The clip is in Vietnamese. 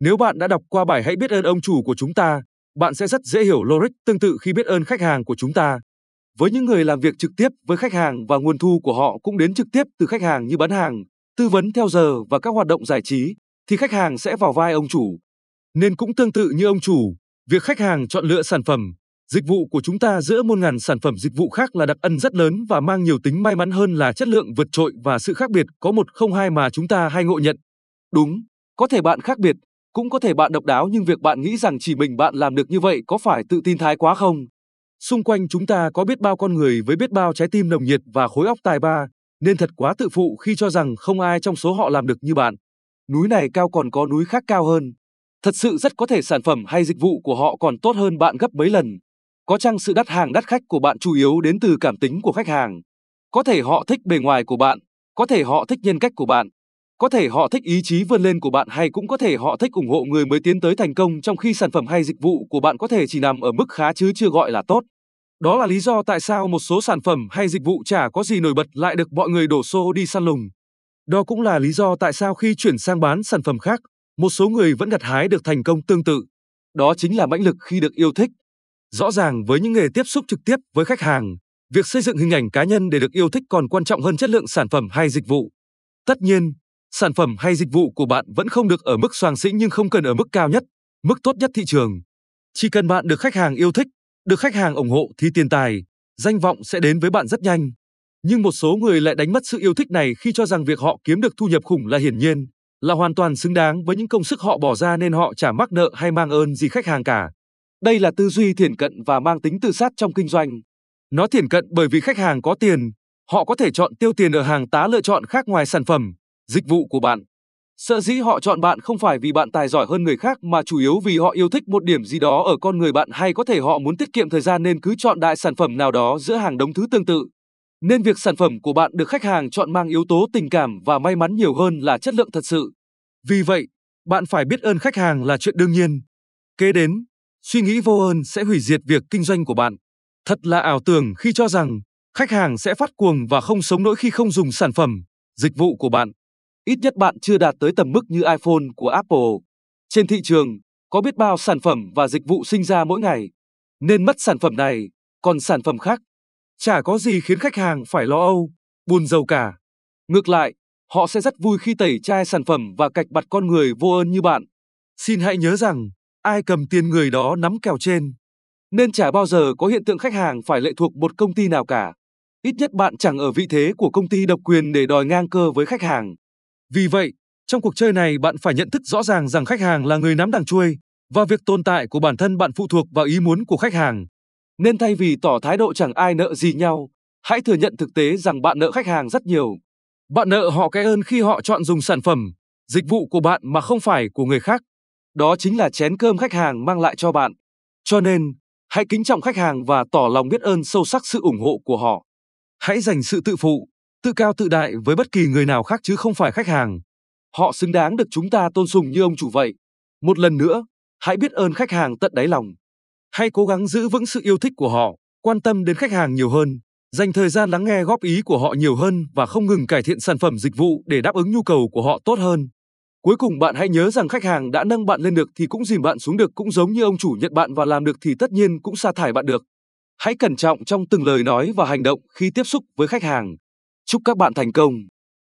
Nếu bạn đã đọc qua bài Hãy biết ơn ông chủ của chúng ta, bạn sẽ rất dễ hiểu logic tương tự khi biết ơn khách hàng của chúng ta. Với những người làm việc trực tiếp với khách hàng và nguồn thu của họ cũng đến trực tiếp từ khách hàng như bán hàng, tư vấn theo giờ và các hoạt động giải trí, thì khách hàng sẽ vào vai ông chủ. Nên cũng tương tự như ông chủ, việc khách hàng chọn lựa sản phẩm, dịch vụ của chúng ta giữa muôn ngàn sản phẩm dịch vụ khác là đặc ân rất lớn và mang nhiều tính may mắn hơn là chất lượng vượt trội và sự khác biệt có một không hai mà chúng ta hay ngộ nhận. Đúng, có thể bạn khác biệt, cũng có thể bạn độc đáo nhưng việc bạn nghĩ rằng chỉ mình bạn làm được như vậy có phải tự tin thái quá không? Xung quanh chúng ta có biết bao con người với biết bao trái tim nồng nhiệt và khối óc tài ba, nên thật quá tự phụ khi cho rằng không ai trong số họ làm được như bạn. Núi này cao còn có núi khác cao hơn. Thật sự rất có thể sản phẩm hay dịch vụ của họ còn tốt hơn bạn gấp mấy lần. Có chăng sự đắt hàng đắt khách của bạn chủ yếu đến từ cảm tính của khách hàng? Có thể họ thích bề ngoài của bạn, có thể họ thích nhân cách của bạn, có thể họ thích ý chí vươn lên của bạn hay cũng có thể họ thích ủng hộ người mới tiến tới thành công trong khi sản phẩm hay dịch vụ của bạn có thể chỉ nằm ở mức khá chứ chưa gọi là tốt. Đó là lý do tại sao một số sản phẩm hay dịch vụ chả có gì nổi bật lại được mọi người đổ xô đi săn lùng. Đó cũng là lý do tại sao khi chuyển sang bán sản phẩm khác, một số người vẫn gặt hái được thành công tương tự. Đó chính là mãnh lực khi được yêu thích. Rõ ràng với những nghề tiếp xúc trực tiếp với khách hàng, việc xây dựng hình ảnh cá nhân để được yêu thích còn quan trọng hơn chất lượng sản phẩm hay dịch vụ. Tất nhiên, sản phẩm hay dịch vụ của bạn vẫn không được ở mức soàng xĩnh nhưng không cần ở mức cao nhất, mức tốt nhất thị trường. Chỉ cần bạn được khách hàng yêu thích, được khách hàng ủng hộ thì tiền tài, danh vọng sẽ đến với bạn rất nhanh. Nhưng một số người lại đánh mất sự yêu thích này khi cho rằng việc họ kiếm được thu nhập khủng là hiển nhiên, là hoàn toàn xứng đáng với những công sức họ bỏ ra nên họ chả mắc nợ hay mang ơn gì khách hàng cả. Đây là tư duy thiển cận và mang tính tự sát trong kinh doanh. Nó thiển cận bởi vì khách hàng có tiền, họ có thể chọn tiêu tiền ở hàng tá lựa chọn khác ngoài sản phẩm, dịch vụ của bạn. Sợ dĩ họ chọn bạn không phải vì bạn tài giỏi hơn người khác mà chủ yếu vì họ yêu thích một điểm gì đó ở con người bạn hay có thể họ muốn tiết kiệm thời gian nên cứ chọn đại sản phẩm nào đó giữa hàng đống thứ tương tự. Nên việc sản phẩm của bạn được khách hàng chọn mang yếu tố tình cảm và may mắn nhiều hơn là chất lượng thật sự. Vì vậy, bạn phải biết ơn khách hàng là chuyện đương nhiên. Kế đến, suy nghĩ vô ơn sẽ hủy diệt việc kinh doanh của bạn. Thật là ảo tưởng khi cho rằng khách hàng sẽ phát cuồng và không sống nổi khi không dùng sản phẩm, dịch vụ của bạn. Ít nhất bạn chưa đạt tới tầm mức như iPhone của Apple. Trên thị trường, có biết bao sản phẩm và dịch vụ sinh ra mỗi ngày. Nên mất sản phẩm này, còn sản phẩm khác. Chả có gì khiến khách hàng phải lo âu, buồn giàu cả. Ngược lại, họ sẽ rất vui khi tẩy chai sản phẩm và cạch mặt con người vô ơn như bạn. Xin hãy nhớ rằng, ai cầm tiền người đó nắm kèo trên. Nên chả bao giờ có hiện tượng khách hàng phải lệ thuộc một công ty nào cả. Ít nhất bạn chẳng ở vị thế của công ty độc quyền để đòi ngang cơ với khách hàng. Vì vậy, trong cuộc chơi này bạn phải nhận thức rõ ràng rằng khách hàng là người nắm đằng chuôi và việc tồn tại của bản thân bạn phụ thuộc vào ý muốn của khách hàng. Nên thay vì tỏ thái độ chẳng ai nợ gì nhau, hãy thừa nhận thực tế rằng bạn nợ khách hàng rất nhiều. Bạn nợ họ cái ơn khi họ chọn dùng sản phẩm, dịch vụ của bạn mà không phải của người khác. Đó chính là chén cơm khách hàng mang lại cho bạn. Cho nên, hãy kính trọng khách hàng và tỏ lòng biết ơn sâu sắc sự ủng hộ của họ. Hãy dành sự tự phụ, tự cao tự đại với bất kỳ người nào khác chứ không phải khách hàng. Họ xứng đáng được chúng ta tôn sùng như ông chủ vậy. Một lần nữa, hãy biết ơn khách hàng tận đáy lòng. Hãy cố gắng giữ vững sự yêu thích của họ, quan tâm đến khách hàng nhiều hơn, dành thời gian lắng nghe góp ý của họ nhiều hơn và không ngừng cải thiện sản phẩm dịch vụ để đáp ứng nhu cầu của họ tốt hơn. Cuối cùng bạn hãy nhớ rằng khách hàng đã nâng bạn lên được thì cũng dìm bạn xuống được cũng giống như ông chủ nhận bạn và làm được thì tất nhiên cũng sa thải bạn được. Hãy cẩn trọng trong từng lời nói và hành động khi tiếp xúc với khách hàng. Chúc các bạn thành công!